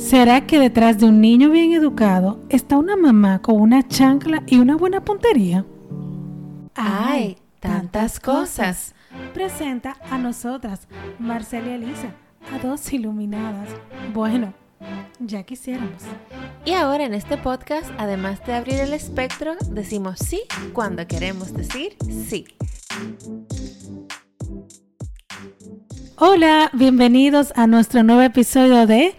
¿Será que detrás de un niño bien educado está una mamá con una chancla y una buena puntería? ¡Ay, tantas cosas! Presenta a nosotras, Marcela y Elisa, a dos iluminadas. Bueno, ya quisiéramos. Y ahora en este podcast, además de abrir el espectro, decimos sí cuando queremos decir sí. Hola, bienvenidos a nuestro nuevo episodio de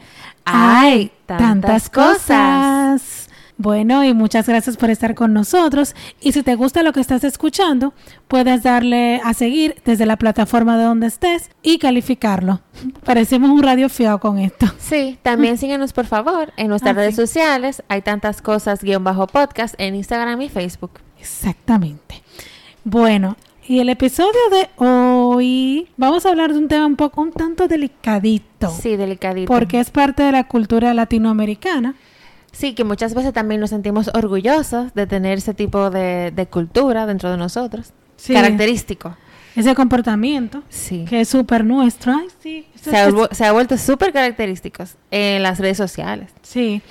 ¡Ay, tantas cosas! Bueno, y muchas gracias por estar con nosotros. Y si te gusta lo que estás escuchando, puedes darle a seguir desde la plataforma de donde estés y calificarlo. Parecemos un radio fiado con esto. Sí, también síguenos por favor en nuestras Ah, redes sociales. Hay tantas cosas guion bajo podcast en Instagram y Facebook. Exactamente. Bueno, y el episodio de hoy vamos a hablar de un tema un poco un tanto delicadito. Sí, delicadito. Porque es parte de la cultura latinoamericana. Sí, que muchas veces también nos sentimos orgullosos de tener ese tipo de, de cultura dentro de nosotros. Sí. Característico. Ese comportamiento Sí. que es súper nuestro. Ay, sí. Se ha, se ha vuelto súper característicos en las redes sociales. Sí,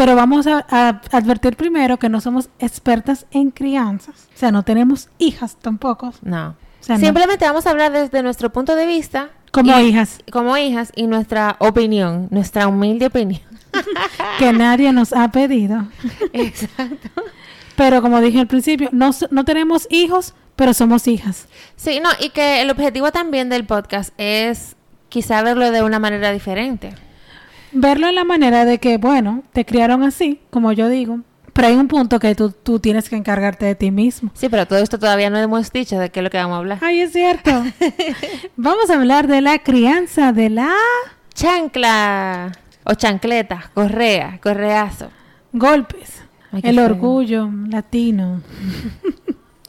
pero vamos a, a advertir primero que no somos expertas en crianzas. O sea, no tenemos hijas tampoco. No. O sea, no. Simplemente vamos a hablar desde nuestro punto de vista. Como y- hijas. Como hijas y nuestra opinión, nuestra humilde opinión. Que nadie nos ha pedido. Exacto. Pero como dije al principio, no, no tenemos hijos, pero somos hijas. Sí, no, y que el objetivo también del podcast es quizá verlo de una manera diferente. Verlo en la manera de que, bueno, te criaron así, como yo digo. Pero hay un punto que tú, tú tienes que encargarte de ti mismo. Sí, pero todo esto todavía no hemos dicho de qué es lo que vamos a hablar. Ay, es cierto. Vamos a hablar de la crianza de la Chancla o chancleta, correa, correazo, golpes. Ay, el feo. orgullo latino.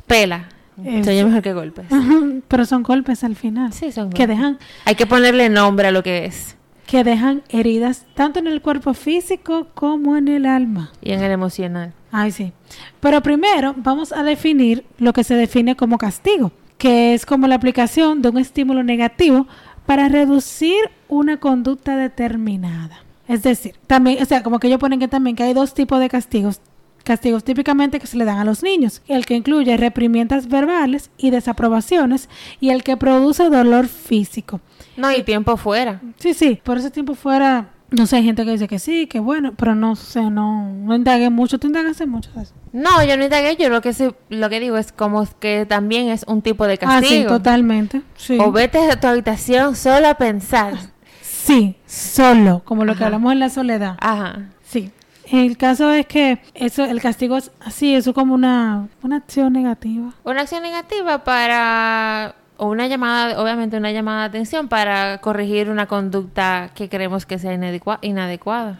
pela. Eso. Se oye mejor que golpes. Pero son golpes al final. Sí, son que golpes. dejan Hay que ponerle nombre a lo que es que dejan heridas tanto en el cuerpo físico como en el alma. y en el emocional. Ay, sí. Pero primero vamos a definir lo que se define como castigo, que es como la aplicación de un estímulo negativo para reducir una conducta determinada. Es decir, también, o sea, como que ellos ponen que también que hay dos tipos de castigos. Castigos típicamente que se le dan a los niños, el que incluye reprimiendas verbales y desaprobaciones y el que produce dolor físico. No, y tiempo fuera. Sí, sí, por ese tiempo fuera, no sé, hay gente que dice que sí, que bueno, pero no sé, no, no indagué mucho, tú indagaste mucho de eso. No, yo no indagué, yo lo que sí- lo que digo es como que también es un tipo de Ah, sí, castigo. totalmente. Sí. O vete a tu habitación solo a pensar. Sí, solo, como lo que hablamos en la soledad. Ajá. Sí. El caso es que eso, el castigo es así, eso como una, una acción negativa. Una acción negativa para o una llamada, obviamente una llamada de atención para corregir una conducta que creemos que sea inadecua- inadecuada.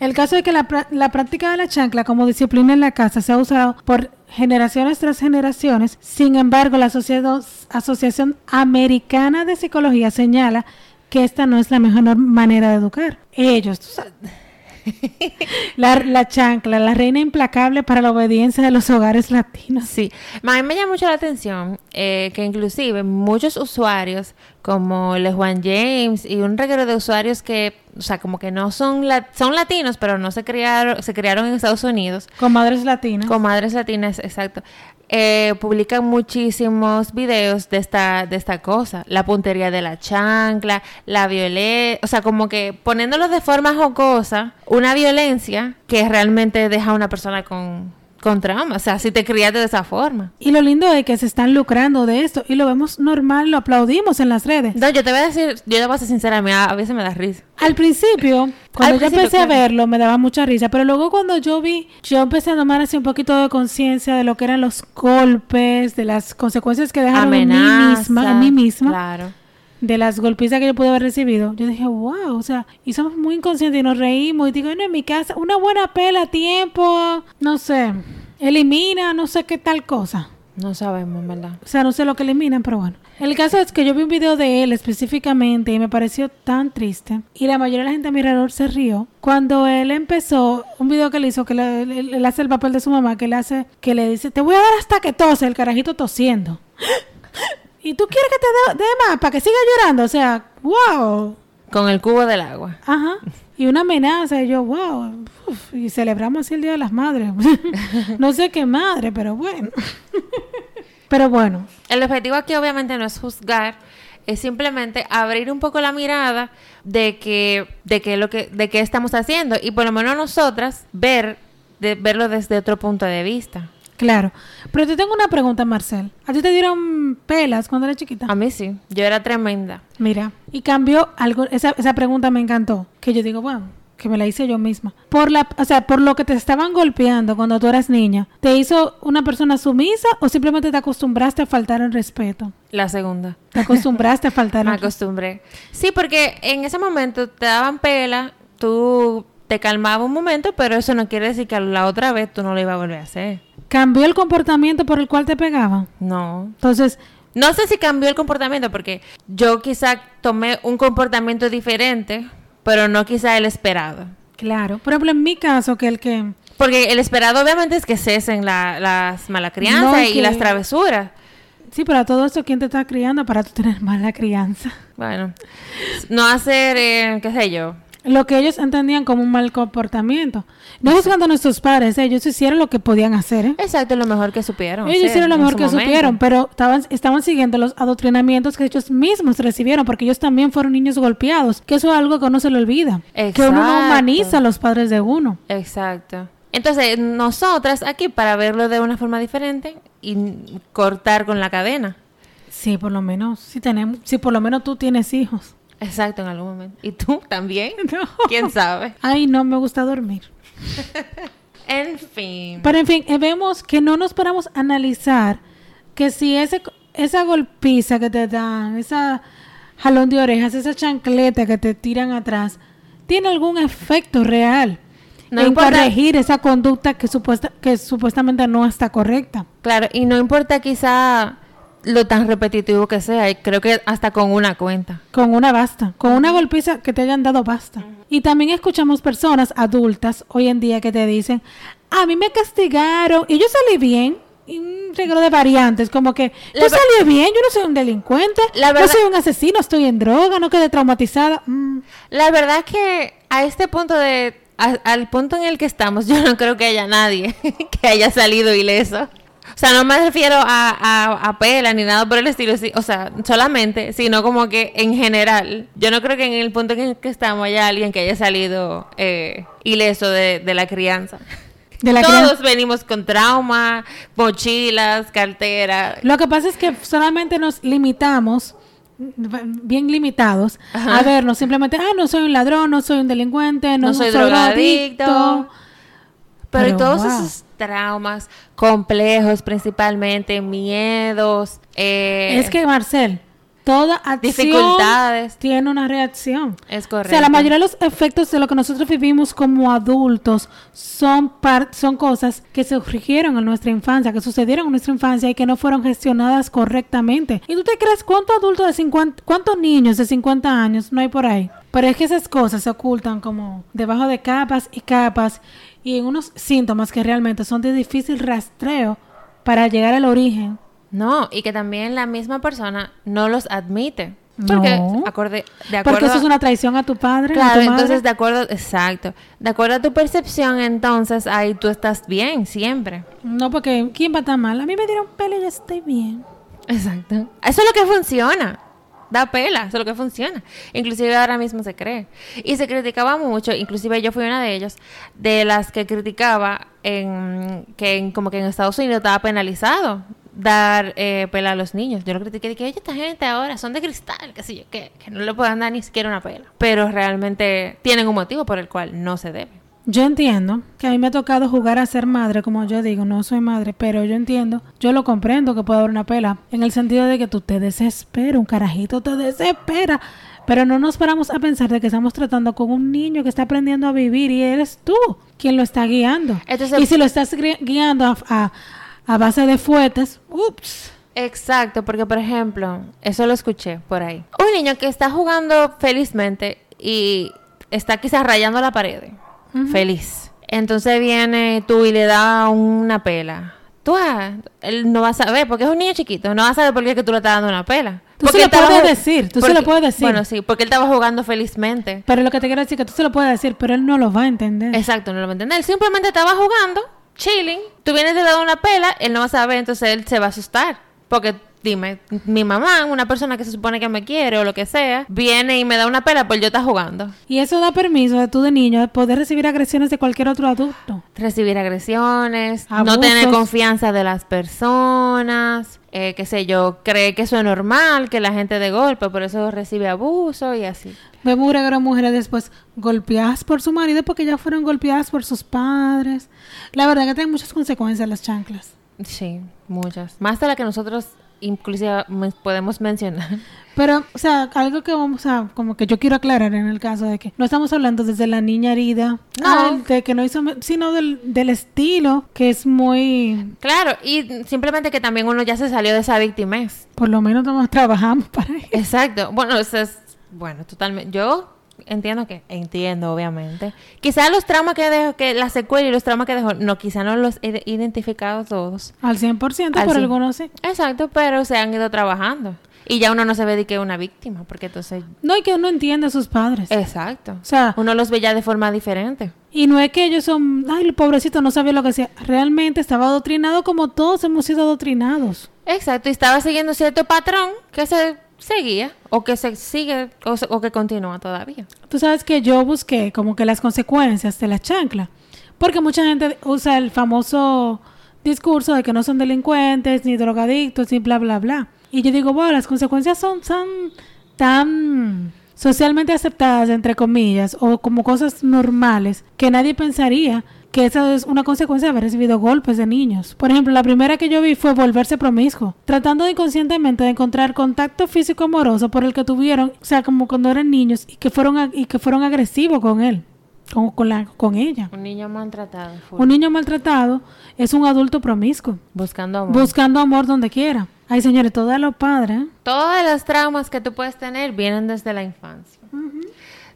El caso es que la, la práctica de la chancla como disciplina en la casa se ha usado por generaciones tras generaciones. Sin embargo, la Asociación Americana de Psicología señala que esta no es la mejor manera de educar. Ellos. La, la chancla, la reina implacable para la obediencia de los hogares latinos. Sí, a mí me llama mucho la atención eh, que inclusive muchos usuarios como el Juan James y un reguero de usuarios que, o sea, como que no son la- son latinos, pero no se criaron, se criaron en Estados Unidos, Con madres latinas. con madres latinas, exacto. eh, publican muchísimos videos de esta, de esta cosa, la puntería de la chancla, la violencia, o sea, como que poniéndolo de forma jocosa, una violencia que realmente deja a una persona con, con o sea, si te criaste de esa forma. Y lo lindo es que se están lucrando de esto y lo vemos normal, lo aplaudimos en las redes. No, yo te voy a decir, yo te voy a ser sincera, a mí a, a veces me da risa. Al principio, cuando yo principio, empecé a verlo, me daba mucha risa, pero luego cuando yo vi, yo empecé a tomar así un poquito de conciencia de lo que eran los golpes, de las consecuencias que dejaron en mí Amenaza. misma, en mí misma, Claro. De las golpizas que yo pude haber recibido. Yo dije, wow, o sea, y somos muy inconscientes y nos reímos y digo, no, en mi casa, una buena pela a tiempo, no sé, elimina, no sé qué tal cosa. No sabemos, ¿verdad? O sea, no sé lo que eliminan, pero bueno. El caso es que yo vi un video de él específicamente y me pareció tan triste. Y la mayoría de la gente a mi alrededor se rió. Cuando él empezó, un video que le hizo, que le- él, él hace el papel de su mamá, que le hace, que le dice, te voy a dar hasta que tose, el carajito tosiendo. ¿Y tú quieres que te dé más para que siga llorando? O sea, wow. Con el cubo del agua. Ajá. y una amenaza. Y yo, wow, uf, y celebramos así el Día de las Madres. no sé qué madre, pero bueno. pero bueno, El objetivo aquí obviamente no es juzgar, es simplemente abrir un poco la mirada de que de que lo que de qué estamos haciendo y por lo menos nosotras ver de verlo desde otro punto de vista. Claro. Pero te tengo una pregunta, Marcel. ¿A ti te dieron pelas cuando eras chiquita? A mí sí, yo era tremenda. Mira, y cambió algo, esa, esa pregunta me encantó, que yo digo, bueno, que me la hice yo misma. Por la, o sea, por lo que te estaban golpeando cuando tú eras niña, ¿te hizo una persona sumisa o simplemente te acostumbraste a faltar el respeto? La segunda. Te acostumbraste a faltar Me acostumbré. Sí, porque en ese momento te daban pela, tú te calmaba un momento, pero eso no quiere decir que la otra vez tú no lo ibas a volver a hacer. ¿Cambió el comportamiento por el cual te pegaban? No. Entonces, No sé si cambió el comportamiento, porque yo quizá tomé un comportamiento diferente, pero no quizá el esperado. claro. Por ejemplo, en mi caso, que el que... Porque el esperado obviamente es que cesen la- las malas crianzas No, y que- las travesuras. Sí, pero a todo esto, ¿quién te está criando para tú tener mala crianza? Bueno, no hacer, eh, qué sé yo. Lo que ellos entendían como un mal comportamiento. No juzgando a nuestros padres, ellos hicieron lo que podían hacer, ¿eh? Exacto, lo mejor que supieron. Ellos hicieron lo mejor que momento. supieron, pero estaban, estaban siguiendo los adoctrinamientos que ellos mismos recibieron, porque ellos también fueron niños golpeados, que eso es algo que no se le olvida. Que uno no humaniza a los padres de uno. Exacto. Entonces, nosotras aquí, para verlo de una forma diferente y cortar con la cadena. Sí, por lo menos, si tenemos, si por lo menos tú tienes hijos. Exacto, en algún momento. ¿Y tú también? No. ¿Quién sabe? Ay, no me gusta dormir. En fin. Pero en fin, eh, vemos que no nos paramos a analizar que si ese, esa golpiza que te dan, esa jalón de orejas, esa chancleta que te tiran atrás, tiene algún efecto real No en importa- corregir esa conducta que, supuesta, que supuestamente no está correcta. Claro, y no importa quizá lo tan repetitivo que sea, y creo que hasta con una cuenta. Con una basta, con una golpiza que te hayan dado basta. Y también escuchamos personas adultas hoy en día que te dicen, a mí me castigaron y yo salí bien. Y un regalo de variantes, como que yo salí bien, yo no soy un delincuente, La no verdad- soy un asesino, estoy en droga, no quedé traumatizada. Mm, La verdad es que a este punto de... a- al punto en el que estamos, yo no creo que haya nadie que haya salido ileso. O sea, no me refiero a, a, a pela ni nada por el estilo, o sea, solamente, sino como que en general. Yo no creo que en el punto en el que estamos haya alguien que haya salido eh, ileso de, de la crianza. de la Todos crianza. venimos con trauma, mochilas, cartera. Lo que pasa es que solamente nos limitamos, bien limitados, Ajá. a vernos simplemente, ah, no soy un ladrón, no soy un delincuente, no, No soy soy drogadicto. drogadicto. Pero, Pero, todos wow. esos traumas complejos, principalmente miedos, eh, Es que, Marcel, toda acción Dificultades. tiene una reacción. es O correcto. sea, la mayoría de los efectos de lo que nosotros vivimos como adultos son, par- son cosas que se surgieron en nuestra infancia, que sucedieron en nuestra infancia y que no fueron gestionadas correctamente. ¿Y tú te crees cuántos adultos de 50, cuántos niños de 50 años no hay por ahí? Pero es que esas cosas se ocultan como debajo de capas y capas y en unos síntomas que realmente son de difícil rastreo para llegar al origen. No, y que también la misma persona no los admite. Porque, No. acorde, de acuerdo Porque eso es una traición a tu padre. a Claro, tu madre. entonces de acuerdo, exacto. De acuerdo a tu percepción, entonces ahí tú estás bien siempre. No, porque ¿quién va a estar mal? A mí me dieron pelo y ya estoy bien. Exacto. Eso es lo que funciona. Da pela, eso es lo que funciona. Inclusive ahora mismo se cree. Y se criticaba mucho, inclusive yo fui una de ellos, de las que criticaba en, que en, como que en Estados Unidos estaba penalizado dar eh, pela a los niños. Yo lo critiqué, dije, oye, esta gente ahora son de cristal, qué sé yo, que, que no le puedan dar ni siquiera una pela. Pero realmente tienen un motivo por el cual no se debe. Yo entiendo que a mí me ha tocado jugar a ser madre, como yo digo, no soy madre, pero yo entiendo, yo lo comprendo que puede haber una pela, en el sentido de que tú te desesperas, un carajito te desespera, pero no nos paramos a pensar de que estamos tratando con un niño que está aprendiendo a vivir y eres tú quien lo está guiando. Entonces- y si lo estás guiando a, a- a base de fuetes, ups, Exacto, porque por ejemplo, eso lo escuché por ahí. Un niño que está jugando felizmente y está quizás rayando la pared, feliz. Entonces viene tú y le da una pela. Tú, ah, él no va a saber, porque es un niño chiquito, no va a saber por qué es que tú le estás dando una pela. Tú Porque se lo puedes decir, tú se lo puedes decir. Bueno, sí, porque él estaba jugando felizmente. Pero lo que te quiero decir es que tú se lo puedes decir, pero él no lo va a entender. Exacto, no lo va a entender. Él simplemente estaba jugando, chilling. Tú vienes de dar una pela, él no va a saber, entonces él se va a asustar. Porque dime, mi mamá, una persona que se supone que me quiere o lo que sea, viene y me da una pela por yo estar jugando. Y eso da permiso de tú de niño de poder recibir agresiones de cualquier otro adulto. Recibir agresiones, no tener confianza de las personas, eh, qué sé yo, cree que eso es normal, que la gente de golpe, por eso recibe abuso y así. Vemos una gran mujeres después golpeadas por su marido porque ya fueron golpeadas por sus padres. La verdad que tienen muchas consecuencias las chanclas. Sí, muchas. Más de la que nosotros inclusive podemos mencionar. Pero, o sea, algo que vamos a, como que yo quiero aclarar en el caso de que no estamos hablando desde la niña herida, No. de que no hizo, sino del, del estilo, que es muy, Claro, y simplemente que también uno ya se salió de esa victimez. por lo menos estamos trabajamos para eso. Exacto. Bueno, eso es, bueno, totalmente. Yo entiendo que, entiendo, obviamente. Quizás los traumas que dejó, que la secuela y los traumas que dejó, no, quizás no los he identificado todos. Al 100%, Al por algunos sí. Exacto, pero se han ido trabajando. Y ya uno no se ve de que es una víctima, porque entonces... No, y que uno entiende a sus padres. Exacto. O sea, Uno los ve ya de forma diferente. y no es que ellos son, ay, el pobrecito no sabía lo que hacía. Realmente estaba adoctrinado como todos hemos sido adoctrinados. Exacto, y estaba siguiendo cierto patrón que se seguía, o que se sigue, o, que continúa todavía. Tú sabes que yo busqué como que las consecuencias de la chancla, porque mucha gente usa el famoso discurso de que no son delincuentes, ni drogadictos, ni bla, bla, bla. Y yo digo, wow, las consecuencias son tan, tan socialmente aceptadas, entre comillas, o como cosas normales, que nadie pensaría que esa es una consecuencia de haber recibido golpes de niños. Por ejemplo, la primera que yo vi fue volverse promiscuo, tratando inconscientemente de encontrar contacto físico amoroso por el que tuvieron, o sea, como cuando eran niños y que fueron y que fueron agresivos con él, con, con la con ella. Un niño maltratado, full. Un niño maltratado es un adulto promiscuo, buscando amor. buscando amor donde quiera. Ay, señores, todos los padres, ¿eh? Todos los traumas que tú puedes tener vienen desde la infancia.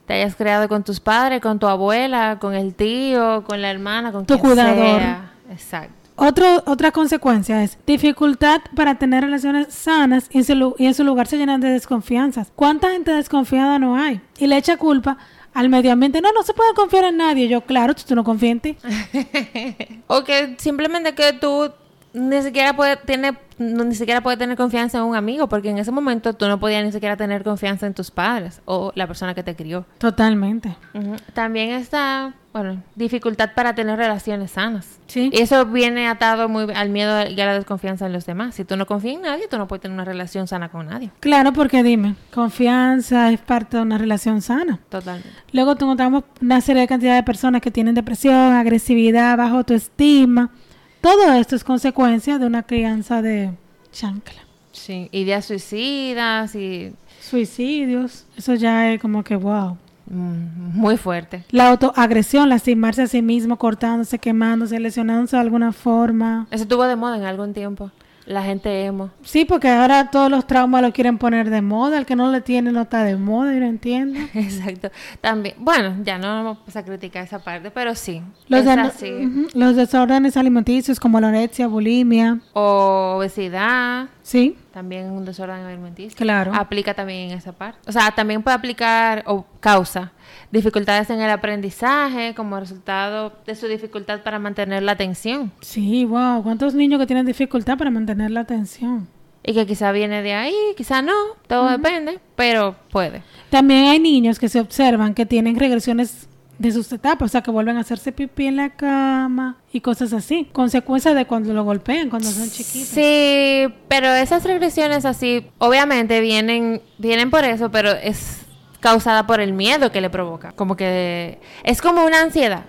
Te hayas creado con tus padres, con tu abuela, con el tío, con la hermana, con Tu quien cuidador. sea. Exacto. Otro, otra consecuencia es dificultad para tener relaciones sanas y en, su, lu- y en su lugar se llenan de desconfianzas. ¿Cuánta gente desconfiada no hay? Y le echa culpa al medio ambiente. No, no se puede confiar en nadie. Yo, claro, tú, tú no confías en ti. O que simplemente que tú ni siquiera puedes tener, no, ni siquiera puedes tener confianza en un amigo, porque en ese momento tú no podías ni siquiera tener confianza en tus padres o la persona que te crió. Totalmente. También está, bueno, dificultad para tener relaciones sanas. Sí. Y eso viene atado muy al miedo y a la desconfianza en los demás. Si tú no confías en nadie, tú no puedes tener una relación sana con nadie. Claro, porque dime, confianza es parte de una relación sana. Totalmente. Luego encontramos una serie de cantidad de personas que tienen depresión, agresividad, baja autoestima. Todo esto es consecuencia de una crianza de chancla. Sí. Ideas suicidas y Suicidios, eso ya es como que wow. mm, muy fuerte. La autoagresión, lastimarse a sí mismo, cortándose, quemándose, lesionándose de alguna forma. Eso estuvo de moda en algún tiempo. La gente emo. Sí, porque ahora todos los traumas lo quieren poner de moda. El que no le tiene no está de moda, yo no entiendo. Exacto. También, bueno, ya no vamos a criticar esa parte, pero sí. Los, de- así. Ujú, los desórdenes alimenticios como la anorexia, bulimia. O obesidad, Sí, también un desorden alimenticio. claro. Aplica también en esa parte. O sea, también puede aplicar o causa dificultades en el aprendizaje como resultado de su dificultad para mantener la atención. Sí, wow. ¿Cuántos niños que tienen dificultad para mantener la atención? Y que quizá viene de ahí, quizá no, todo depende, pero puede. También hay niños que se observan que tienen regresiones de sus etapas, o sea, que vuelven a hacerse pipí en la cama y cosas así. Consecuencia de cuando lo golpean, cuando son chiquitos. Sí, pero esas regresiones así, obviamente vienen, vienen por eso, pero es causada por el miedo que le provoca. Como que es como una ansiedad.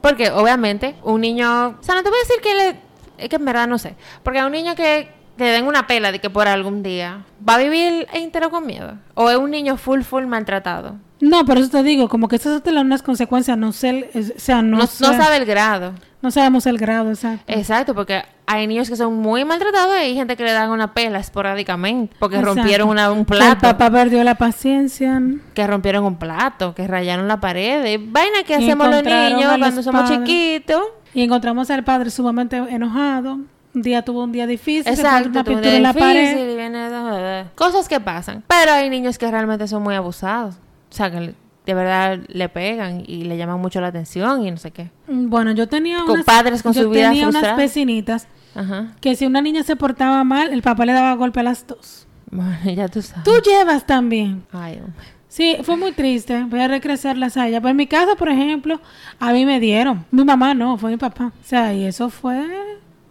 Porque obviamente un niño, o sea, no te voy a decir que le, es que en verdad no sé, porque a un niño que te den una pela de que por algún día va a vivir entero con miedo, o es un niño full, full maltratado. No, por eso te digo, como que esas son unas consecuencias, no sé, o sea, no, No, sabe el grado. no sabemos el grado, exacto. Exacto, porque hay niños que son muy maltratados y hay gente que le dan una pela esporádicamente porque Exacto. rompieron una- un Que El plato, papá perdió la paciencia. que rompieron un plato, que rayaron la pared. Vaina que hacemos los niños los cuando somos padres. chiquitos. Y encontramos al padre sumamente enojado. Un día tuvo un día difícil, Exacto, una tuvo un pintura día en la difícil pared y viene nada. Cosas que pasan. Pero hay niños que realmente son muy abusados. O sea, que de verdad le pegan y le llaman mucho la atención y no sé qué. Mm, Bueno, yo tenía Con unas, padres con yo su vida tenía unas frustrada. vecinitas Ajá. que si una niña se portaba mal, el papá le daba golpe a las dos. Bueno, ya tú sabes. Tú llevas también. Ay, hombre. Sí, fue muy triste. Voy a recrecerlas a ella. Pues en mi casa, por ejemplo, a mí me dieron. Mi mamá no, fue mi papá. O sea, y eso fue...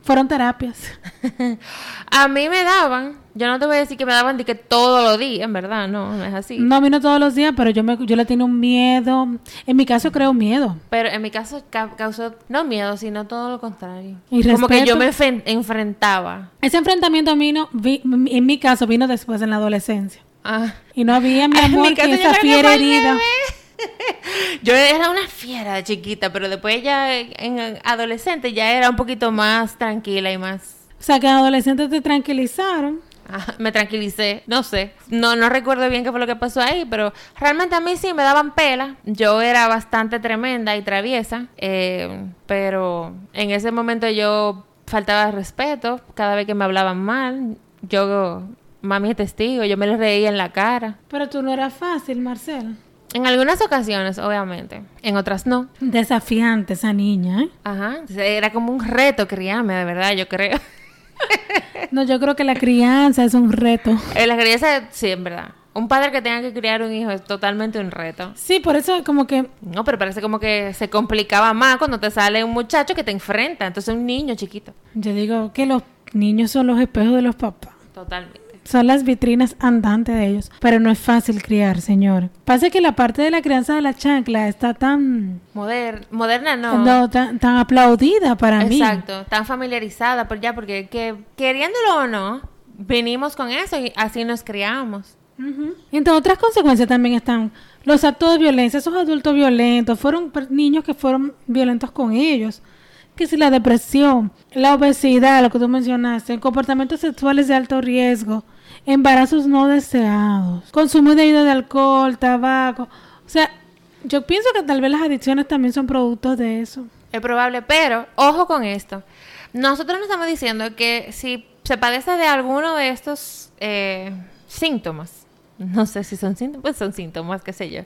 Fueron terapias. A mí me daban, yo no te voy a decir que me daban de que todos los días, en verdad, no, no es así. No vino todos los días, pero yo, me, yo le tenía un miedo. En mi caso creo miedo. Pero en mi caso ca- causó no miedo, sino todo lo contrario. Y Como que yo me enfrentaba. Ese enfrentamiento vino, vi- en mi caso, vino después en la adolescencia. Ah. Y no había, mi En mi amor, que yo esa fiera herida. Yo era una fiera de chiquita, pero después ya en en adolescente ya era un poquito más tranquila y más... O sea, que adolescentes te tranquilizaron. me tranquilicé, no sé, no no recuerdo bien qué fue lo que pasó ahí, pero realmente a mí sí me daban pela. Yo era bastante tremenda y traviesa, eh, pero en ese momento yo faltaba respeto cada vez que me hablaban mal. Yo, mami es testigo, yo me les reía en la cara. Pero tú no era fácil, Marcela. En algunas ocasiones, obviamente, en otras no. Desafiante esa niña, ¿eh? Ajá, era como un reto criarme, de verdad, yo creo. No, yo creo que la crianza es un reto. En la crianza, sí, en verdad. Un padre que tenga que criar un hijo es totalmente un reto. Sí, por eso como que No, pero parece como que se complicaba más cuando te sale un muchacho que te enfrenta. Entonces, un niño chiquito. yo digo que los niños son los espejos de los papás. Totalmente. Son las vitrinas andantes de ellos. Pero no es fácil criar, señor. Pasa que la parte de la crianza de la chancla está tan, Moder- moderna no. no, tan, tan aplaudida para mí. Exacto, tan familiarizada por ya, porque que, queriéndolo o no, venimos con eso y así nos criamos. Ujú. Entre otras consecuencias también están los actos de violencia. Esos adultos violentos fueron niños que fueron violentos con ellos. Que si la depresión, la obesidad, lo que tú mencionaste, comportamientos sexuales de alto riesgo, embarazos no deseados, consumo debido de alcohol, tabaco. O sea, yo pienso que tal vez las adicciones también son productos de eso. Es probable, pero ojo con esto. Nosotros no estamos diciendo que si se padece de alguno de estos eh, síntomas, no sé si son síntomas, pues son síntomas, qué sé yo.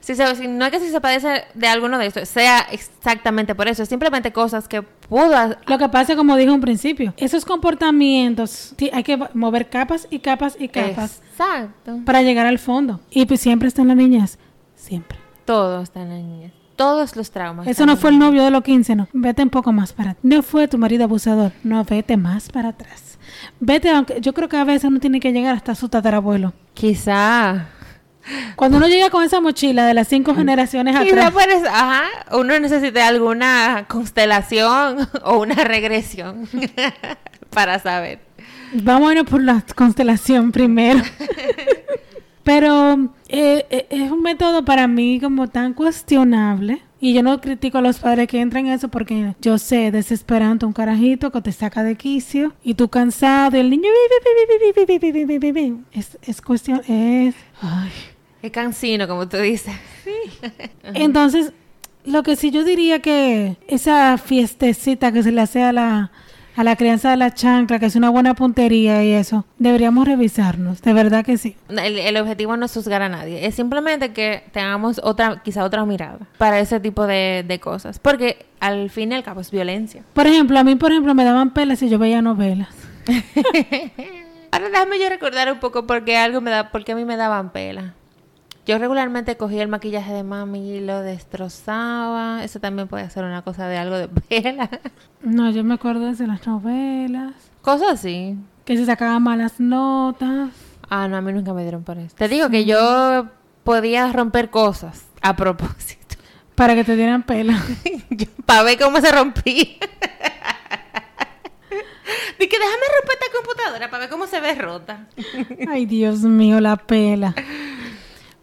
Si se- si- no es que si se padece de alguno de estos, sea exactamente por eso, es simplemente cosas que pudo... Lo que pasa, como dije en principio, esos comportamientos, hay que mover capas y capas y capas Exacto. para llegar al fondo. Y pues siempre está en la niñez. Siempre. Todo está en la niñez. Todos los traumas. Eso no fue el novio de los 15, no. Vete un poco más para atrás. No fue tu marido abusador. No, vete más para atrás. Vete, aunque yo creo que a veces uno tiene que llegar hasta su tatarabuelo. Quizá. Cuando uno llega con esa mochila de las cinco generaciones atrás. eso, ajá, uno necesita alguna constelación o una regresión para saber. Ir por la constelación primero. Pero eh, es un método para mí como tan cuestionable. Y yo no critico a los padres que entran en eso porque yo sé, desesperante un carajito que te saca de quicio y tú cansado y el niño... Es, es cuestión... Es... Ay. Es cansino, como tú dices. Sí. Entonces, lo que sí yo diría que esa fiestecita que se le hace a la, a la crianza de la chancla, que es una buena puntería y eso, deberíamos revisarnos, de verdad que sí. El, el objetivo no es juzgar a nadie, es simplemente que tengamos otra, quizá otra mirada para ese tipo de, de cosas. Porque al fin y al cabo es violencia. Por ejemplo, a mí, por ejemplo, me daban pelas y yo veía novelas. Ahora déjame yo recordar un poco porque algo me da, porque a mí me daban pela. Yo regularmente cogía el maquillaje de mami y lo destrozaba. Eso también puede ser una cosa de algo de pela. No, yo me acuerdo de las novelas, Cosas así. que se sacaban malas notas. Ah, no, a mí nunca me dieron por eso. Te digo que yo podía romper cosas a propósito. Para que te dieran pela. para ver cómo se rompía. Dije, déjame romper esta computadora para ver cómo se ve rota. Ay, Dios mío, la pela.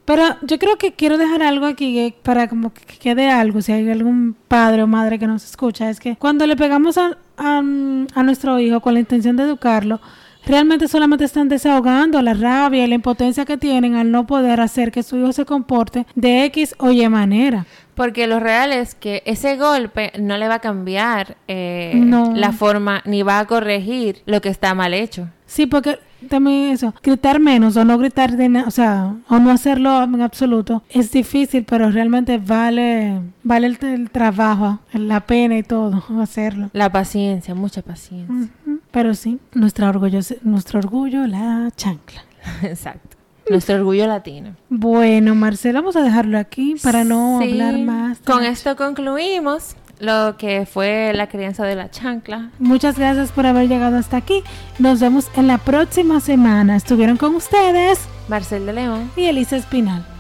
Pero yo creo que quiero dejar algo aquí que- para como que quede algo, si hay algún padre o madre que nos escucha, es que cuando le pegamos a, a, a nuestro hijo con la intención de educarlo, realmente solamente están desahogando la rabia y la impotencia que tienen al no poder hacer que su hijo se comporte de X o Y manera. Porque lo real es que ese golpe no le va a cambiar eh, No. la forma ni va a corregir lo que está mal hecho. Sí, porque también eso, gritar menos o no gritar de nada, o sea, o no hacerlo en absoluto, es difícil, pero realmente vale, vale el, el trabajo, la pena y todo hacerlo. La paciencia, mucha paciencia. Pero sí, nuestro orgullo, nuestro orgullo, la chancla. Exacto. Nuestro orgullo latino. Bueno, Marcela, vamos a dejarlo aquí para no Sí. hablar más. Con esto concluimos lo que fue la crianza de la chancla. Muchas gracias por haber llegado hasta aquí. Nos vemos en la próxima semana. Estuvieron con ustedes Marcel de León. y Elisa Espinal.